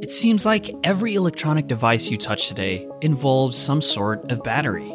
It seems like every electronic device you touch today involves some sort of battery.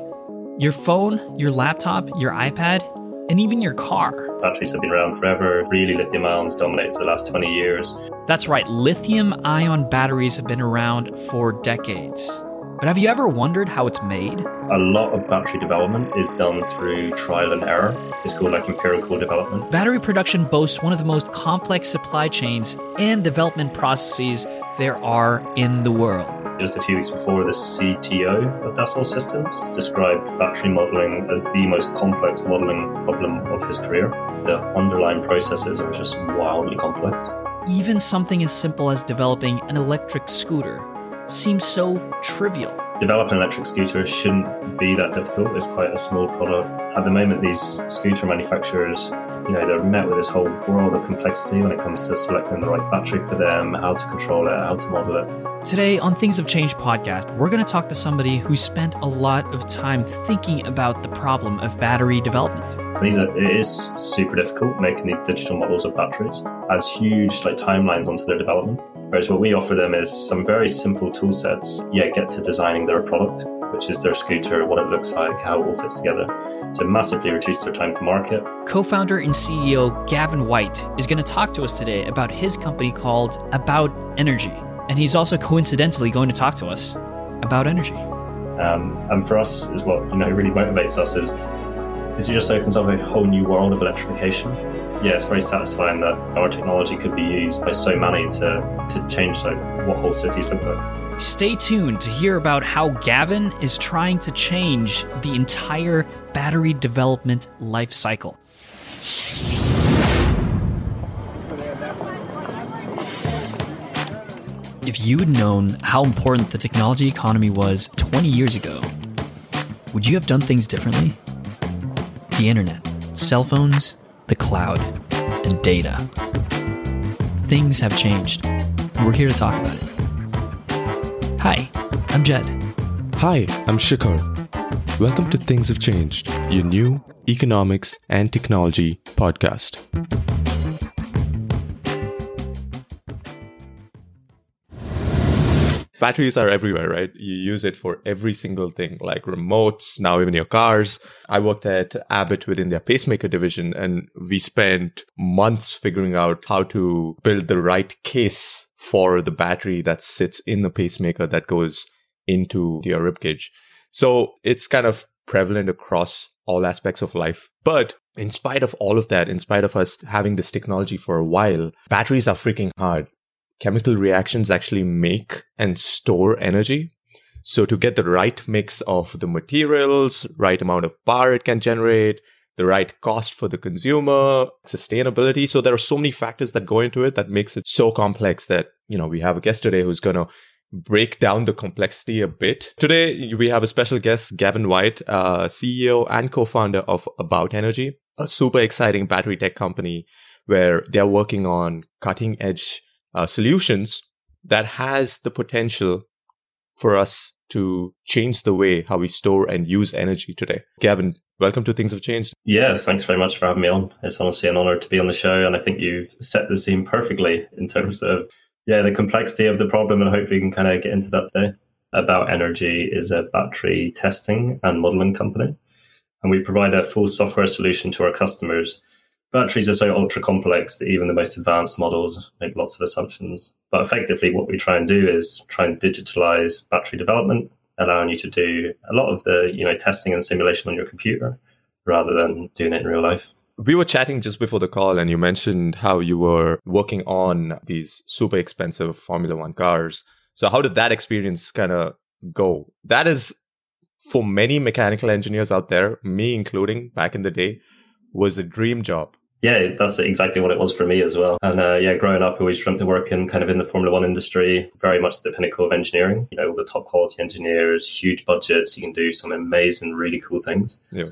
Your phone, your laptop, your iPad, and even your car. Batteries have been around forever. Really, lithium ions dominate for the last 20 years. That's right, lithium ion batteries have been around for decades. But have you ever wondered how it's made? A lot of battery development is done through trial and error. It's called like empirical development. Battery production boasts one of the most complex supply chains and development processes there are in the world. Just a few weeks before, the CTO of Dassault Systems described battery modeling as the most complex modeling problem of his career. The underlying processes are just wildly complex. Even something as simple as developing an electric scooter seems so trivial. Developing an electric scooter shouldn't be that difficult. It's quite a small product. At the moment, these scooter manufacturers, you know, they're met with this whole world of complexity when it comes to selecting the right battery for them, how to control it, how to model it. Today on Things Have Changed podcast, we're going to talk to somebody who spent a lot of time thinking about the problem of battery development. Are, it is super difficult making these digital models of batteries as huge like timelines onto their development. Whereas what we offer them is some very simple tool sets, yet get to designing their product, which is their scooter, what it looks like, how it all fits together. So massively reduce their time to market. Co-founder and CEO Gavin White is going to talk to us today about his company called About Energy. And he's also coincidentally going to talk to us about energy. Um, and for us is what you know really motivates us is is it just opens up a whole new world of electrification. Yeah, it's very satisfying that our technology could be used by so many to, to change like what whole cities look like. Stay tuned to hear about how Gavin is trying to change the entire battery development life cycle. If you had known how important the technology economy was 20 years ago, would you have done things differently? The internet, cell phones, the cloud, and data. Things have changed. We're here to talk about it. Hi, I'm Jed. Hi, I'm Shikhar. Welcome to Things Have Changed, your new economics and technology podcast. Batteries are everywhere, right? You use it for every single thing, like remotes, now even your cars. I worked at Abbott within their pacemaker division and we spent months figuring out how to build the right case for the battery that sits in the pacemaker that goes into your ribcage. So it's kind of prevalent across all aspects of life. But in spite of all of that, in spite of us having this technology for a while, batteries are freaking hard chemical reactions actually make and store energy. So to get the right mix of the materials, right amount of power it can generate, the right cost for the consumer, sustainability. So there are so many factors that go into it that makes it so complex that, you know, we have a guest today who's going to break down the complexity a bit. Today, we have a special guest, Gavin White, uh, CEO and co-founder of About Energy, a super exciting battery tech company where they're working on cutting edge uh, solutions that has the potential for us to change the way how we store and use energy today. Gavin, welcome to Things Have Changed. Yeah, thanks very much for having me on. It's honestly an honor to be on the show. And I think you've set the scene perfectly in terms of, yeah, the complexity of the problem. And hopefully we can kind of get into that today. About Energy is a battery testing and modeling company. And we provide a full software solution to our customers batteries are so ultra complex that even the most advanced models make lots of assumptions. But effectively, what we try and do is try and digitalize battery development, allowing you to do a lot of the you know testing and simulation on your computer rather than doing it in real life. We were chatting just before the call, and you mentioned how you were working on these super expensive Formula One cars. So, how did that experience kind of go? That is for many mechanical engineers out there, me including back in the day, was a dream job yeah, that's exactly what it was for me as well. And uh, yeah, growing up, I always dreamt to work in kind of in the Formula One industry, very much the pinnacle of engineering. You know, all the top quality engineers, huge budgets, you can do some amazing, really cool things. Yeah.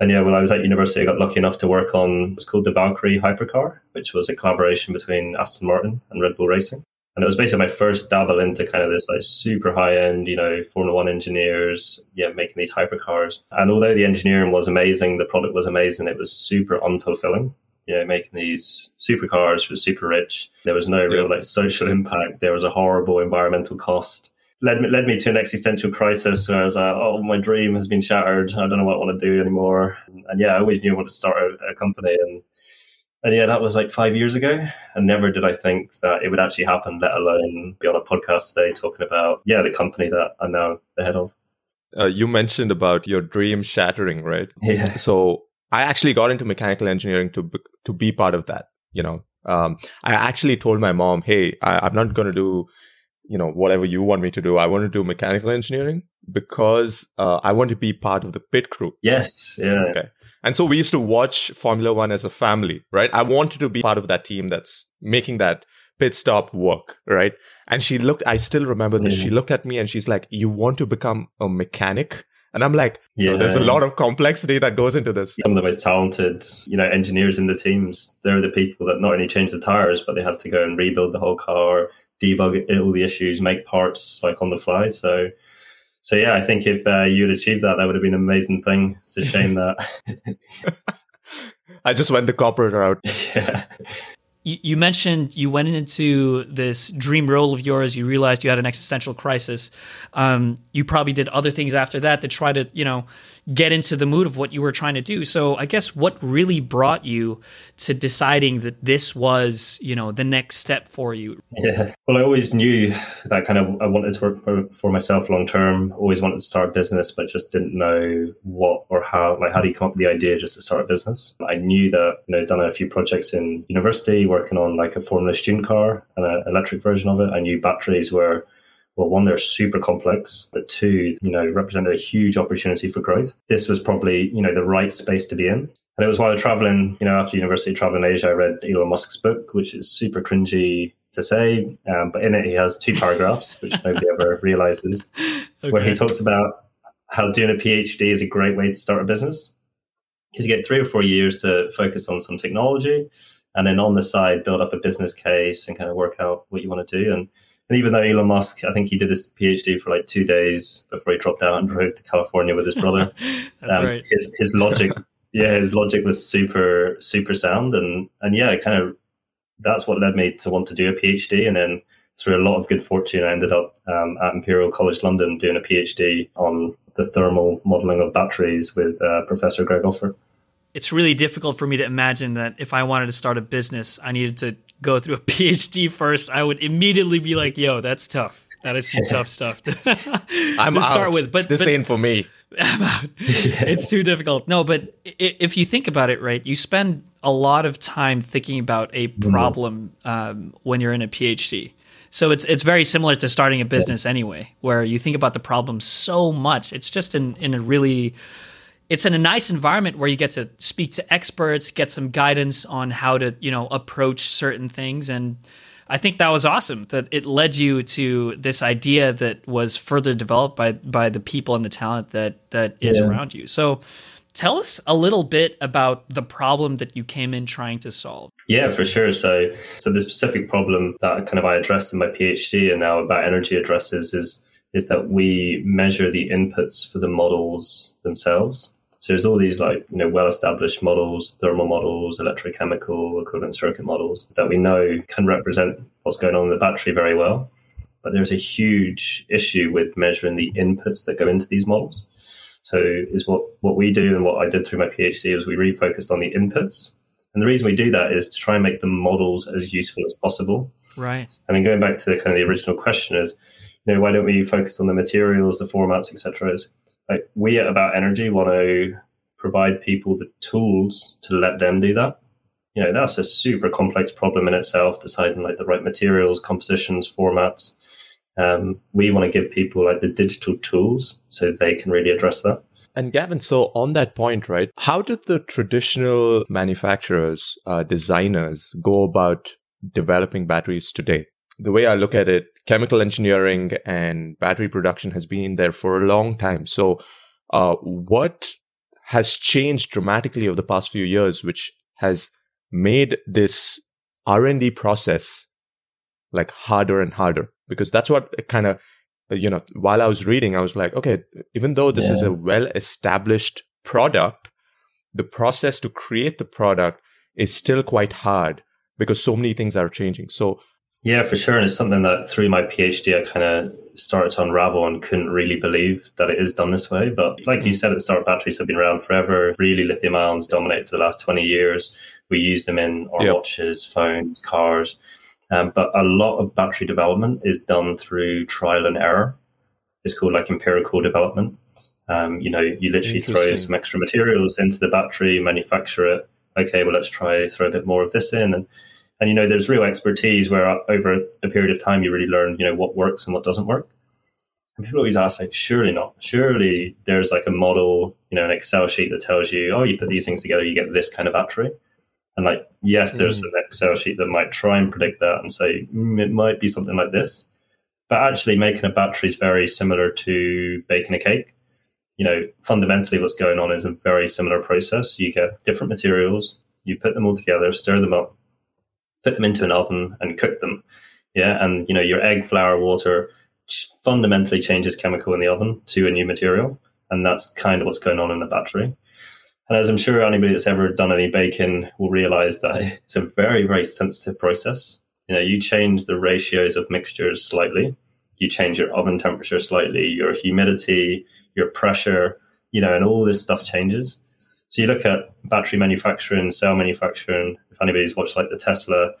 And yeah, when I was at university, I got lucky enough to work on what's called the Valkyrie hypercar, which was a collaboration between Aston Martin and Red Bull Racing. And it was basically my first dabble into kind of this like super high end, you know, Formula One engineers, yeah, making these hypercars. And although the engineering was amazing, the product was amazing, it was super unfulfilling you know, making these supercars for super rich. There was no real like social impact. There was a horrible environmental cost. Led me, led me to an existential crisis where I was like, oh, my dream has been shattered. I don't know what I want to do anymore. And yeah, I always knew I wanted to start a, a company. And and yeah, that was like five years ago. And never did I think that it would actually happen, let alone be on a podcast today talking about, yeah, the company that I'm now the head of. Uh, you mentioned about your dream shattering, right? Yeah. So I actually got into mechanical engineering to be, to be part of that. You know, um, I actually told my mom, "Hey, I, I'm not going to do, you know, whatever you want me to do. I want to do mechanical engineering because uh, I want to be part of the pit crew." Yes. Yeah. Okay. And so we used to watch Formula One as a family, right? I wanted to be part of that team that's making that pit stop work, right? And she looked, I still remember this. Mm. She looked at me and she's like, You want to become a mechanic? And I'm like, yeah. Oh, there's a lot of complexity that goes into this. Some of the most talented, you know, engineers in the teams, they're the people that not only change the tires, but they have to go and rebuild the whole car, debug all the issues, make parts like on the fly. So so yeah, I think if uh, you'd achieved that, that would have been an amazing thing. It's a shame that I just went the corporate route. yeah you, mentioned you went into this dream role of yours. You realized you had an existential crisis. Um, you probably did other things after that to try to, you know, get into the mood of what you were trying to do. So I guess what really brought you to deciding that this was, you know, the next step for you? Yeah. Well, I always knew that kind of I wanted to work for, for myself long term. Always wanted to start a business, but just didn't know what or how. Like, how do you come up with the idea just to start a business? I knew that you know done a few projects in university, working on like a Formula student car and an electric version of it. I knew batteries were well, one, they're super complex, but two, you know, represented a huge opportunity for growth. This was probably, you know, the right space to be in. And it was while traveling, you know, after university traveling in Asia, I read Elon Musk's book, which is super cringy to say, um, but in it he has two paragraphs, which nobody ever realizes, okay. where he talks about how doing a PhD is a great way to start a business because you get three or four years to focus on some technology, and then on the side build up a business case and kind of work out what you want to do. And and even though Elon Musk, I think he did his PhD for like two days before he dropped out and drove to California with his brother. That's um, right. His his logic, yeah, his logic was super super sound, and and yeah, kind of that's what led me to want to do a PhD, and then through a lot of good fortune, I ended up um, at Imperial College London doing a PhD on the thermal modeling of batteries with uh, Professor Greg Offer. It's really difficult for me to imagine that if I wanted to start a business, I needed to go through a PhD first, I would immediately be like, "Yo, that's tough. That is some tough stuff to, I'm to start with." But this but, ain't for me. it's too difficult. No, but if you think about it, right, you spend a lot of time thinking about a mm-hmm. problem um, when you're in a PhD. So it's it's very similar to starting a business anyway, where you think about the problem so much. It's just in in a really it's in a nice environment where you get to speak to experts, get some guidance on how to, you know, approach certain things. And I think that was awesome that it led you to this idea that was further developed by by the people and the talent that that is yeah. around you. So tell us a little bit about the problem that you came in trying to solve. Yeah, for sure. So so the specific problem that kind of I addressed in my PhD and now about energy addresses is is that we measure the inputs for the models themselves. So there's all these like you know well-established models, thermal models, electrochemical equivalent circuit models that we know can represent what's going on in the battery very well. But there's a huge issue with measuring the inputs that go into these models. So is what what we do and what I did through my PhD is we really focused on the inputs. And the reason we do that is to try and make the models as useful as possible. Right. And then going back to the kind of the original question is, you know, why don't we focus on the materials, the formats, etc. Is like we at About Energy want to provide people the tools to let them do that. You know, that's a super complex problem in itself, deciding like the right materials, compositions, formats. Um, we want to give people like the digital tools so they can really address that. And Gavin, so on that point, right, how did the traditional manufacturers, uh, designers go about developing batteries today? The way I look at it, chemical engineering and battery production has been there for a long time. So, uh, what has changed dramatically over the past few years, which has made this R&D process like harder and harder? Because that's what kind of, you know, while I was reading, I was like, okay, even though this yeah. is a well established product, the process to create the product is still quite hard because so many things are changing. So yeah, for sure. And it's something that through my PhD, I kind of started to unravel and couldn't really believe that it is done this way. But like you said at the start, batteries have been around forever. Really, lithium ions dominate for the last 20 years. We use them in our yep. watches, phones, cars. Um, but a lot of battery development is done through trial and error. It's called like empirical development. Um, you know, you literally throw some extra materials into the battery, manufacture it. Okay, well, let's try throw a bit more of this in, and and you know, there's real expertise where over a period of time you really learn, you know, what works and what doesn't work. And people always ask, like, surely not. Surely there's like a model, you know, an Excel sheet that tells you, oh, you put these things together, you get this kind of battery. And like, yes, there's mm. an Excel sheet that might try and predict that and say mm, it might be something like this. But actually, making a battery is very similar to baking a cake you know, fundamentally what's going on is a very similar process. You get different materials, you put them all together, stir them up, put them into an oven and cook them. Yeah. And, you know, your egg, flour, water fundamentally changes chemical in the oven to a new material. And that's kind of what's going on in the battery. And as I'm sure anybody that's ever done any baking will realize that it's a very, very sensitive process. You know, you change the ratios of mixtures slightly, you change your oven temperature slightly, your humidity, your pressure, you know, and all this stuff changes. So you look at battery manufacturing, cell manufacturing. If anybody's watched like the Tesla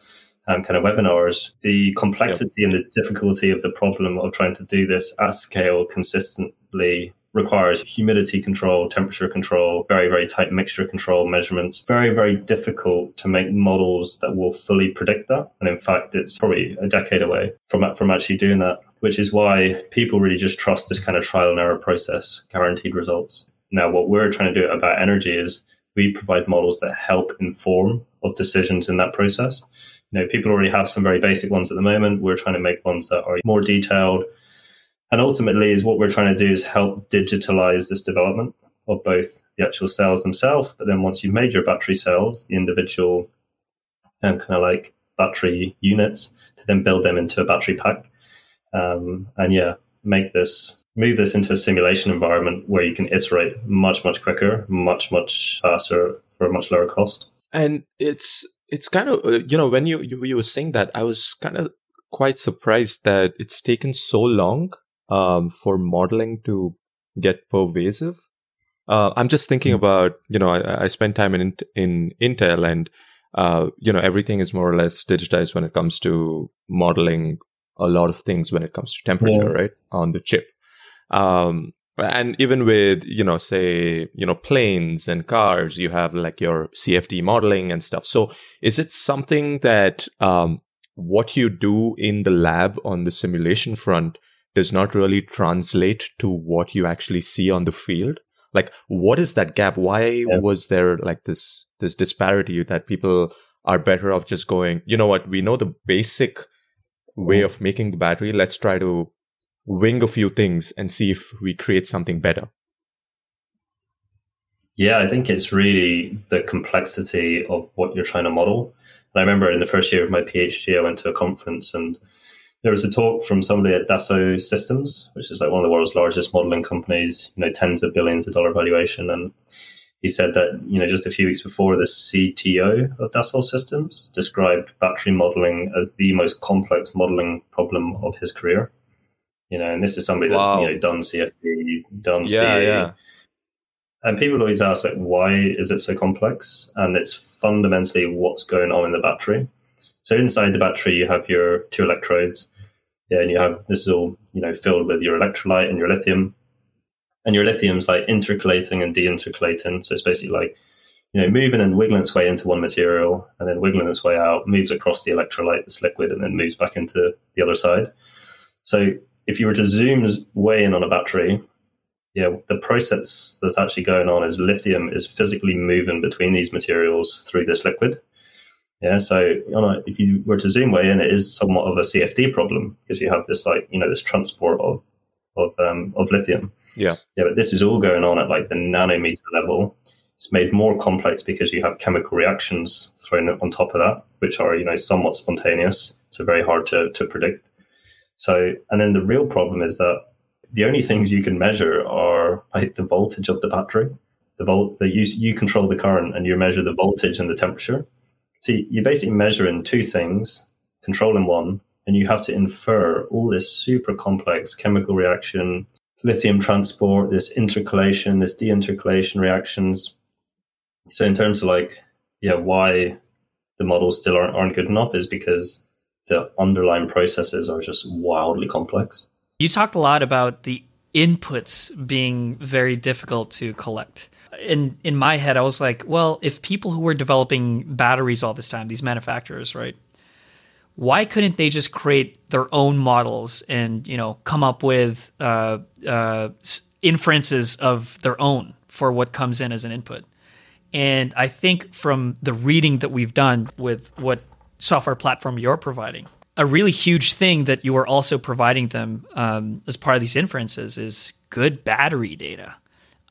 um, kind of webinars, the complexity yep. and the difficulty of the problem of trying to do this at scale consistently requires humidity control, temperature control, very, very tight mixture control measurements. Very, very difficult to make models that will fully predict that. And in fact, it's probably a decade away from, from actually doing that which is why people really just trust this kind of trial and error process, guaranteed results. Now, what we're trying to do about energy is we provide models that help inform of decisions in that process. You know, people already have some very basic ones at the moment. We're trying to make ones that are more detailed. And ultimately, is what we're trying to do is help digitalize this development of both the actual cells themselves, but then once you've made your battery cells, the individual and kind of like battery units, to then build them into a battery pack um, and yeah, make this move this into a simulation environment where you can iterate much much quicker, much much faster for a much lower cost. And it's it's kind of uh, you know when you, you you were saying that, I was kind of quite surprised that it's taken so long um, for modeling to get pervasive. Uh, I'm just thinking mm-hmm. about you know I, I spent time in in Intel and uh, you know everything is more or less digitized when it comes to modeling a lot of things when it comes to temperature, yeah. right, on the chip. Um, and even with, you know, say, you know, planes and cars, you have like your CFD modeling and stuff. So is it something that, um, what you do in the lab on the simulation front does not really translate to what you actually see on the field? Like, what is that gap? Why yeah. was there like this, this disparity that people are better off just going, you know what, we know the basic way of making the battery. Let's try to wing a few things and see if we create something better. Yeah, I think it's really the complexity of what you're trying to model. And I remember in the first year of my PhD, I went to a conference and there was a talk from somebody at Dassault Systems, which is like one of the world's largest modeling companies, you know, tens of billions of dollar valuation. And he said that you know just a few weeks before the CTO of Dassault Systems described battery modeling as the most complex modeling problem of his career. You know, and this is somebody that's wow. you know done CFD, done yeah, CA. Yeah. And people always ask like, why is it so complex? And it's fundamentally what's going on in the battery. So inside the battery, you have your two electrodes. Yeah, and you have this is all you know filled with your electrolyte and your lithium and your lithium's like intercalating and deintercalating. So it's basically like, you know, moving and wiggling its way into one material and then wiggling its way out, moves across the electrolyte, this liquid, and then moves back into the other side. So if you were to zoom way in on a battery, yeah, the process that's actually going on is lithium is physically moving between these materials through this liquid. Yeah, so you know, if you were to zoom way in, it is somewhat of a CFD problem because you have this like you know this transport of of um, of lithium. Yeah. Yeah, but this is all going on at like the nanometer level. It's made more complex because you have chemical reactions thrown on top of that, which are, you know, somewhat spontaneous. So very hard to, to predict. So, and then the real problem is that the only things you can measure are like the voltage of the battery. The volt that you, you control the current and you measure the voltage and the temperature. So you're basically measure in two things, controlling one, and you have to infer all this super complex chemical reaction, lithium transport, this intercalation, this deintercalation reactions. So in terms of like, yeah, why the models still aren't, aren't good enough is because the underlying processes are just wildly complex. You talked a lot about the inputs being very difficult to collect. In in my head, I was like, well, if people who were developing batteries all this time, these manufacturers, right? Why couldn't they just create their own models and you know come up with uh, uh, inferences of their own for what comes in as an input? And I think from the reading that we've done with what software platform you're providing, a really huge thing that you are also providing them um, as part of these inferences is good battery data.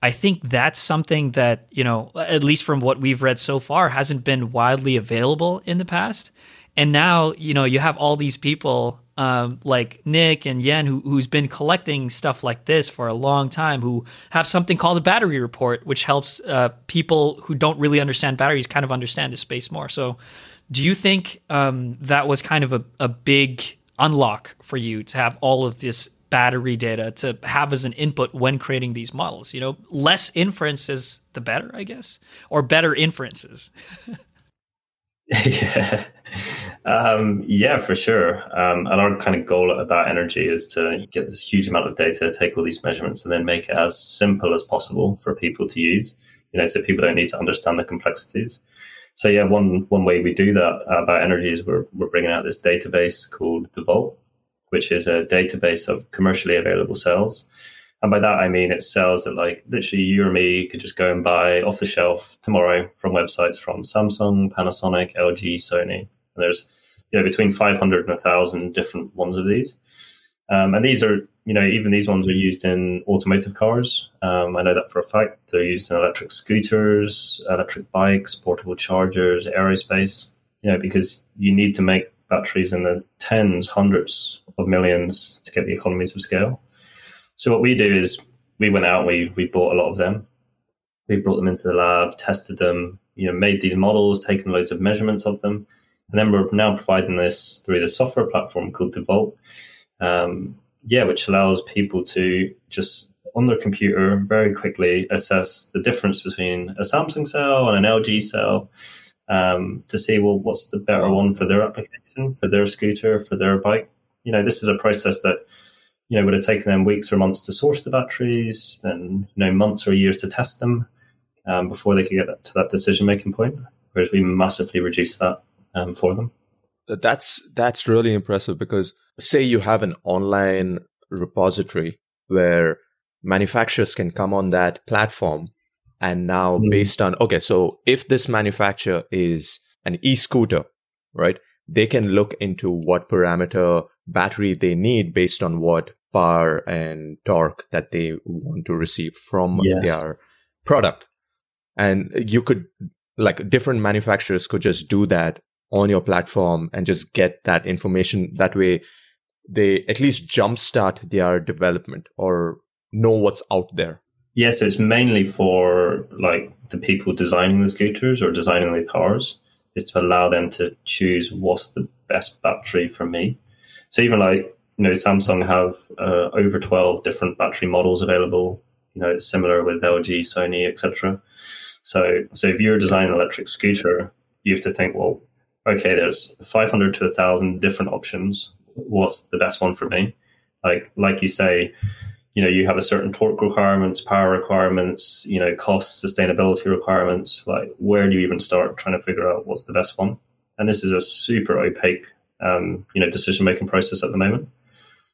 I think that's something that, you know, at least from what we've read so far, hasn't been widely available in the past. And now, you know, you have all these people um, like Nick and Yen who, who's been collecting stuff like this for a long time, who have something called a battery report, which helps uh, people who don't really understand batteries kind of understand the space more. So do you think um, that was kind of a, a big unlock for you to have all of this battery data to have as an input when creating these models? You know, less inferences, the better, I guess, or better inferences. yeah. Um, yeah, for sure. Um, and our kind of goal about energy is to get this huge amount of data, take all these measurements, and then make it as simple as possible for people to use. You know, so people don't need to understand the complexities. So yeah, one one way we do that about energy is we're we're bringing out this database called the Vault, which is a database of commercially available cells. And by that I mean it's cells that like literally you or me could just go and buy off the shelf tomorrow from websites from Samsung, Panasonic, LG, Sony. And there's you know between 500 and 1,000 different ones of these. Um, and these are you know, even these ones are used in automotive cars. Um, I know that for a fact. They're used in electric scooters, electric bikes, portable chargers, aerospace. You know, because you need to make batteries in the tens, hundreds of millions to get the economies of scale. So what we do is we went out, we we bought a lot of them, we brought them into the lab, tested them, you know, made these models, taken loads of measurements of them, and then we're now providing this through the software platform called the Vault. Um, yeah, which allows people to just on their computer very quickly assess the difference between a Samsung cell and an LG cell um, to see well what's the better one for their application, for their scooter, for their bike. You know, this is a process that you know would have taken them weeks or months to source the batteries, then you know months or years to test them um, before they could get to that decision making point. Whereas we massively reduce that um, for them. That's that's really impressive because say you have an online repository where manufacturers can come on that platform and now mm. based on okay so if this manufacturer is an e-scooter right they can look into what parameter battery they need based on what power and torque that they want to receive from yes. their product and you could like different manufacturers could just do that on your platform and just get that information that way they at least jumpstart their development or know what's out there? Yeah, so it's mainly for like the people designing the scooters or designing the cars, is to allow them to choose what's the best battery for me. So even like you know, Samsung have uh, over twelve different battery models available. You know, it's similar with LG, Sony, etc. So so if you're designing an electric scooter, you have to think, well, okay, there's 500 to 1,000 different options what's the best one for me. Like like you say, you know, you have a certain torque requirements, power requirements, you know, cost, sustainability requirements. Like where do you even start trying to figure out what's the best one? And this is a super opaque, um, you know, decision making process at the moment.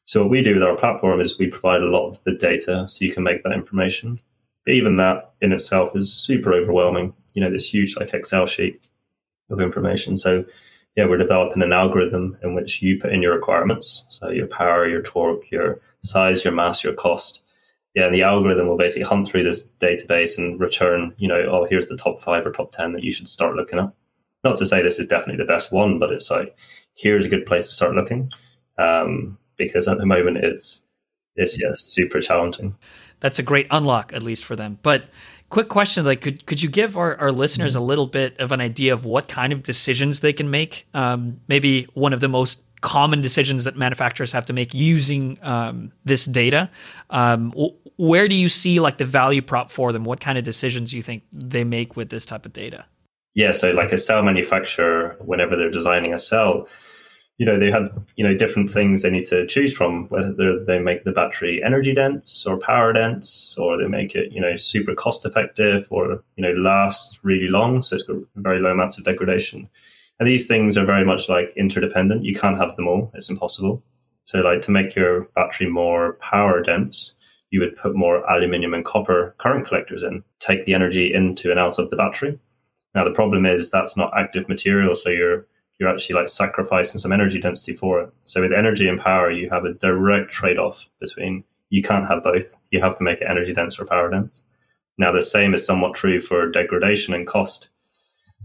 So what we do with our platform is we provide a lot of the data so you can make that information. But even that in itself is super overwhelming. You know, this huge like Excel sheet of information. So yeah, we're developing an algorithm in which you put in your requirements. So your power, your torque, your size, your mass, your cost. Yeah, and the algorithm will basically hunt through this database and return, you know, oh, here's the top five or top 10 that you should start looking at. Not to say this is definitely the best one, but it's like, here's a good place to start looking. Um, because at the moment it's, it's yeah, super challenging. That's a great unlock, at least for them. But quick question like could could you give our, our listeners a little bit of an idea of what kind of decisions they can make? Um, maybe one of the most common decisions that manufacturers have to make using um, this data. Um, where do you see like the value prop for them? What kind of decisions you think they make with this type of data? Yeah so like a cell manufacturer whenever they're designing a cell you know they have you know different things they need to choose from whether they make the battery energy dense or power dense or they make it you know super cost effective or you know last really long so it's got very low amounts of degradation. And these things are very much like interdependent. You can't have them all. It's impossible. So like to make your battery more power dense you would put more aluminium and copper current collectors in. Take the energy into and out of the battery. Now the problem is that's not active material so you're you're actually like sacrificing some energy density for it. So with energy and power, you have a direct trade off between you can't have both. You have to make it energy dense or power dense. Now the same is somewhat true for degradation and cost.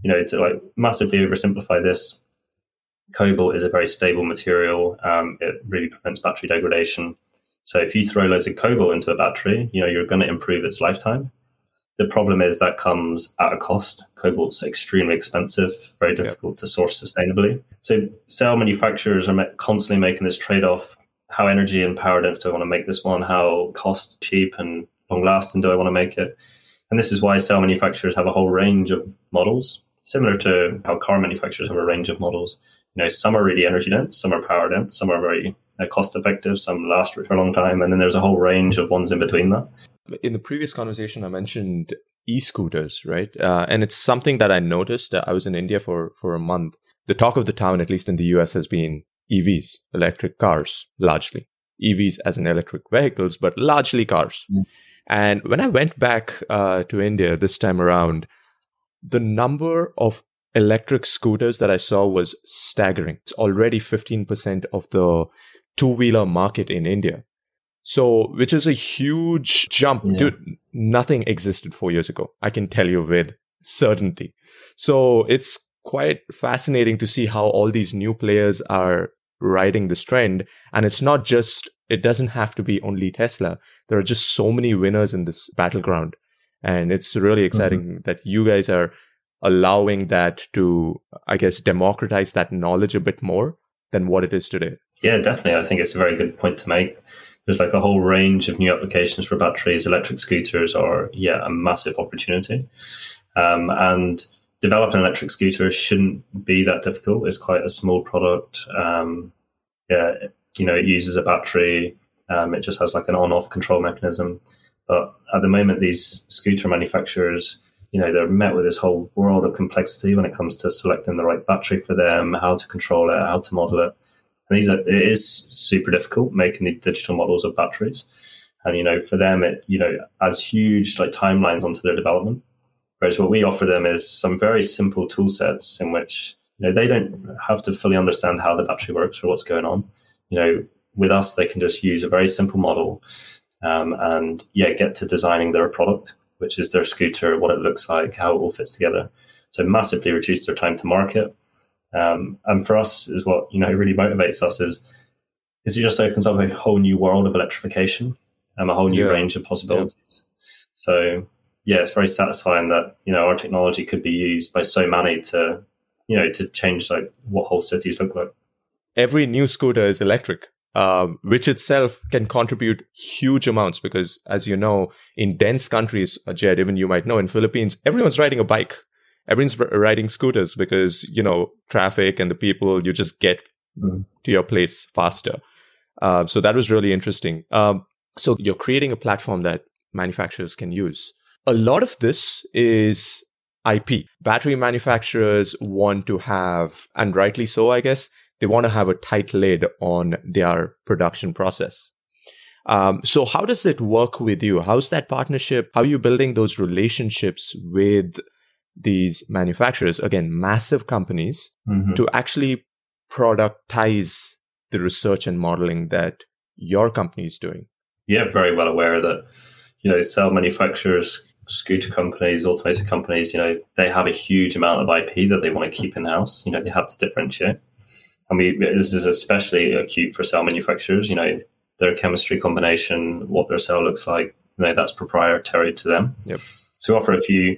You know, to like massively oversimplify this, cobalt is a very stable material. Um, it really prevents battery degradation. So if you throw loads of cobalt into a battery, you know, you're going to improve its lifetime. The problem is that comes at a cost. Cobalt's extremely expensive, very difficult yeah. to source sustainably. So cell manufacturers are constantly making this trade-off: how energy and power dense do I want to make this one? How cost cheap and long lasting do I want to make it? And this is why cell manufacturers have a whole range of models, similar to how car manufacturers have a range of models. You know, some are really energy dense, some are power dense, some are very uh, cost effective, some last for a long time, and then there's a whole range of ones in between that in the previous conversation, I mentioned e-scooters, right? Uh, and it's something that I noticed. I was in India for for a month. The talk of the town, at least in the US, has been EVs, electric cars, largely EVs as in electric vehicles, but largely cars. Mm. And when I went back uh, to India this time around, the number of electric scooters that I saw was staggering. It's already 15% of the two wheeler market in India. So, which is a huge jump. Yeah. Dude, nothing existed four years ago. I can tell you with certainty. So it's quite fascinating to see how all these new players are riding this trend. And it's not just, it doesn't have to be only Tesla. There are just so many winners in this battleground. And it's really exciting mm-hmm. that you guys are allowing that to, I guess, democratize that knowledge a bit more than what it is today. Yeah, definitely. I think it's a very good point to make there's like a whole range of new applications for batteries. Electric scooters are, yeah, a massive opportunity. Um, and developing an electric scooter shouldn't be that difficult. It's quite a small product. Um, yeah, you know, it uses a battery. Um, it just has like an on-off control mechanism. But at the moment, these scooter manufacturers, you know, they're met with this whole world of complexity when it comes to selecting the right battery for them, how to control it, how to model it. It is super difficult making these digital models of batteries. And, you know, for them, it, you know, adds huge like timelines onto their development. Whereas what we offer them is some very simple tool sets in which, you know, they don't have to fully understand how the battery works or what's going on. You know, with us, they can just use a very simple model um, and, yeah, get to designing their product, which is their scooter, what it looks like, how it all fits together. So massively reduce their time to market um, and for us, is what you know really motivates us is is it just opens up a whole new world of electrification and a whole new yeah. range of possibilities. Yeah. So yeah, it's very satisfying that you know our technology could be used by so many to you know to change like what whole cities look like. Every new scooter is electric. Um, which itself can contribute huge amounts because, as you know, in dense countries, uh, Jed, even you might know, in Philippines, everyone's riding a bike everyone's riding scooters because you know traffic and the people you just get mm. to your place faster. Uh, so that was really interesting. Um, so you're creating a platform that manufacturers can use. A lot of this is ip battery manufacturers want to have and rightly so i guess they want to have a tight lid on their production process. Um, so how does it work with you? How's that partnership? How are you building those relationships with these manufacturers, again, massive companies, mm-hmm. to actually productize the research and modeling that your company is doing? Yeah, very well aware that, you know, cell manufacturers, scooter companies, automotive companies, you know, they have a huge amount of IP that they want to keep in house. You know, they have to differentiate. I mean, this is especially acute for cell manufacturers. You know, their chemistry combination, what their cell looks like. You know, that's proprietary to them. Yep. So we offer a few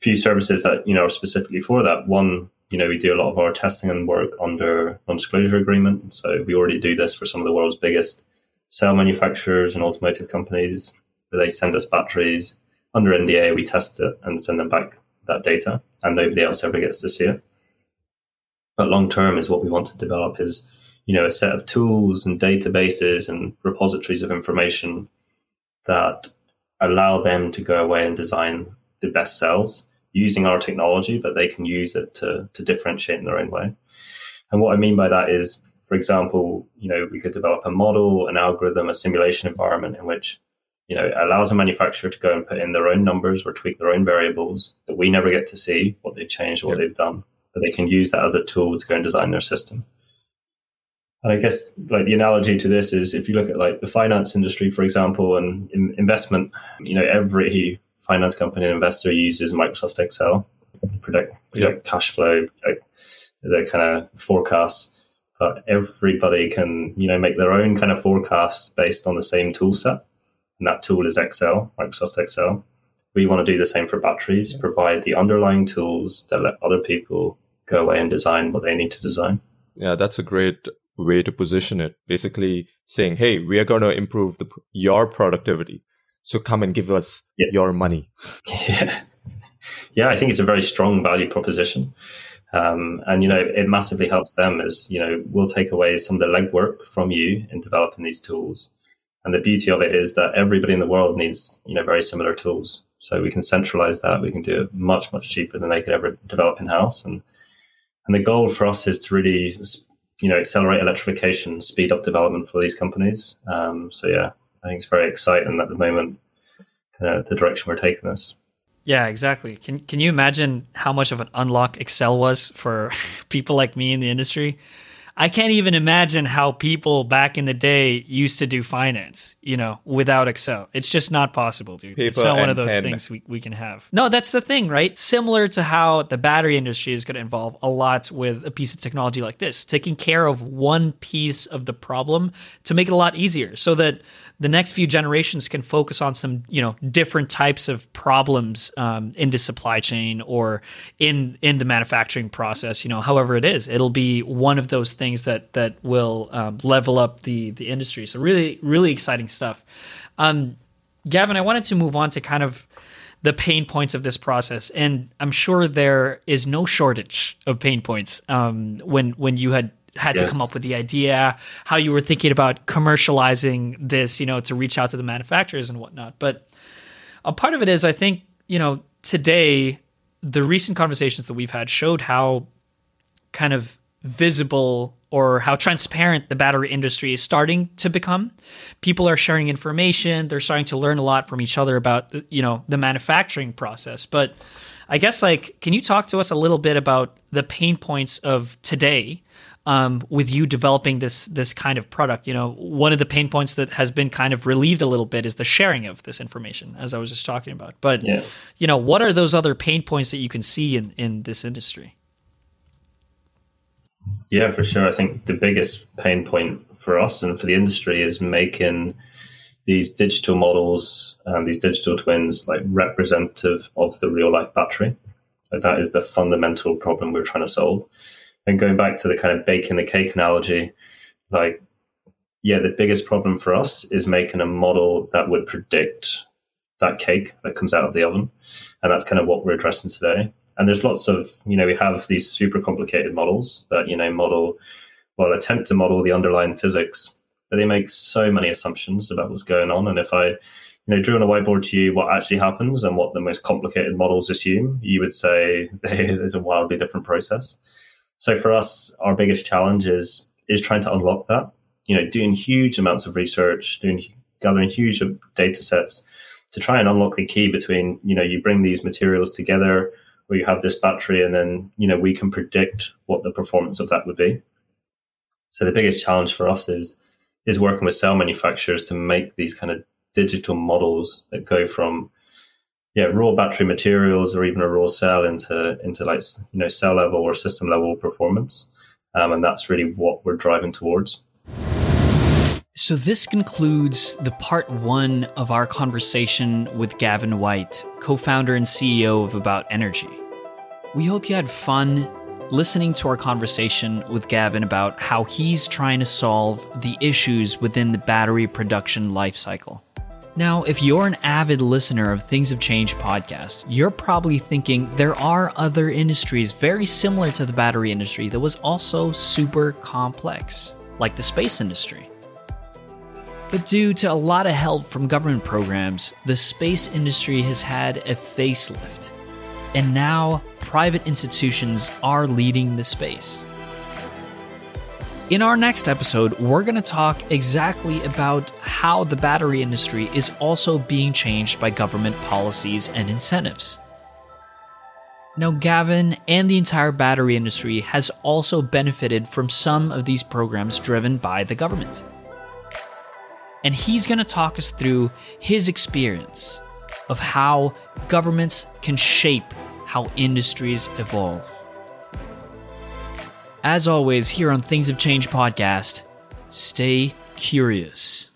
few services that you know are specifically for that. One, you know, we do a lot of our testing and work under non-disclosure agreement. So we already do this for some of the world's biggest cell manufacturers and automotive companies. They send us batteries under NDA. We test it and send them back that data, and nobody else ever gets to see it. But long term is what we want to develop is you know a set of tools and databases and repositories of information that allow them to go away and design the best cells using our technology, but they can use it to, to differentiate in their own way. And what I mean by that is, for example, you know, we could develop a model, an algorithm, a simulation environment in which, you know, allows a manufacturer to go and put in their own numbers or tweak their own variables that we never get to see what they've changed or what yep. they've done. But they can use that as a tool to go and design their system. And I guess like the analogy to this is if you look at like the finance industry, for example, and in investment, you know, every finance company and investor uses Microsoft Excel, predict, predict yeah. cash flow, predict their kind of forecasts. But everybody can, you know, make their own kind of forecasts based on the same tool set. And that tool is Excel, Microsoft Excel. We want to do the same for batteries, yeah. provide the underlying tools that let other people go away and design what they need to design. Yeah, that's a great way to position it. Basically saying, Hey, we are going to improve the, your productivity. So come and give us yes. your money. Yeah. Yeah. I think it's a very strong value proposition. Um, and, you know, it massively helps them as, you know, we'll take away some of the legwork from you in developing these tools. And the beauty of it is that everybody in the world needs, you know, very similar tools. So we can centralize that. We can do it much, much cheaper than they could ever develop in house. And, and the goal for us is to really you know accelerate electrification, speed up development for these companies. Um, so yeah, I think it's very exciting at the moment, uh, the direction we're taking this. Yeah, exactly. Can can you imagine how much of an unlock Excel was for people like me in the industry? I can't even imagine how people back in the day used to do finance, you know, without Excel. It's just not possible, dude. Paper it's not one of those pen. things we, we can have. No, that's the thing, right? Similar to how the battery industry is going to involve a lot with a piece of technology like this, taking care of one piece of the problem to make it a lot easier so that the next few generations can focus on some you know different types of problems um, in the supply chain or in in the manufacturing process you know however it is it'll be one of those things that that will um, level up the the industry so really really exciting stuff um, gavin i wanted to move on to kind of the pain points of this process and i'm sure there is no shortage of pain points um, when when you had had yes. to come up with the idea, how you were thinking about commercializing this, you know, to reach out to the manufacturers and whatnot. But a part of it is, I think, you know, today, the recent conversations that we've had showed how kind of visible or how transparent the battery industry is starting to become. People are sharing information, they're starting to learn a lot from each other about, you know, the manufacturing process. But I guess like can you talk to us a little bit about the pain points of today um, with you developing this this kind of product. You know, one of the pain points that has been kind of relieved a little bit is the sharing of this information, as I was just talking about. But yeah. you know, what are those other pain points that you can see in in this industry? Yeah, for sure. I think the biggest pain point for us and for the industry is making these digital models and these digital twins like representative of the real life battery. Like that is the fundamental problem we're trying to solve and going back to the kind of baking the cake analogy, like, yeah, the biggest problem for us is making a model that would predict that cake that comes out of the oven. And that's kind of what we're addressing today. And there's lots of, you know, we have these super complicated models that, you know, model, well, attempt to model the underlying physics, but they make so many assumptions about what's going on. And if I, you know, drew on a whiteboard to you what actually happens and what the most complicated models assume, you would say there's a wildly different process. So for us, our biggest challenge is is trying to unlock that. You know, doing huge amounts of research, doing gathering huge data sets to try and unlock the key between you know you bring these materials together where you have this battery and then you know we can predict what the performance of that would be. So the biggest challenge for us is is working with cell manufacturers to make these kind of digital models that go from yeah raw battery materials or even a raw cell into into like you know cell level or system level performance. Um, and that's really what we're driving towards So, this concludes the part one of our conversation with Gavin White, co founder and CEO of About Energy. We hope you had fun listening to our conversation with Gavin about how he's trying to solve the issues within the battery production lifecycle. Now, if you're an avid listener of Things Have Changed podcast, you're probably thinking there are other industries very similar to the battery industry that was also super complex, like the space industry. But due to a lot of help from government programs, the space industry has had a facelift. And now private institutions are leading the space. In our next episode, we're going to talk exactly about how the battery industry is also being changed by government policies and incentives. Now, Gavin and the entire battery industry has also benefited from some of these programs driven by the government and he's going to talk us through his experience of how governments can shape how industries evolve. As always, here on Things Have Changed podcast, stay curious.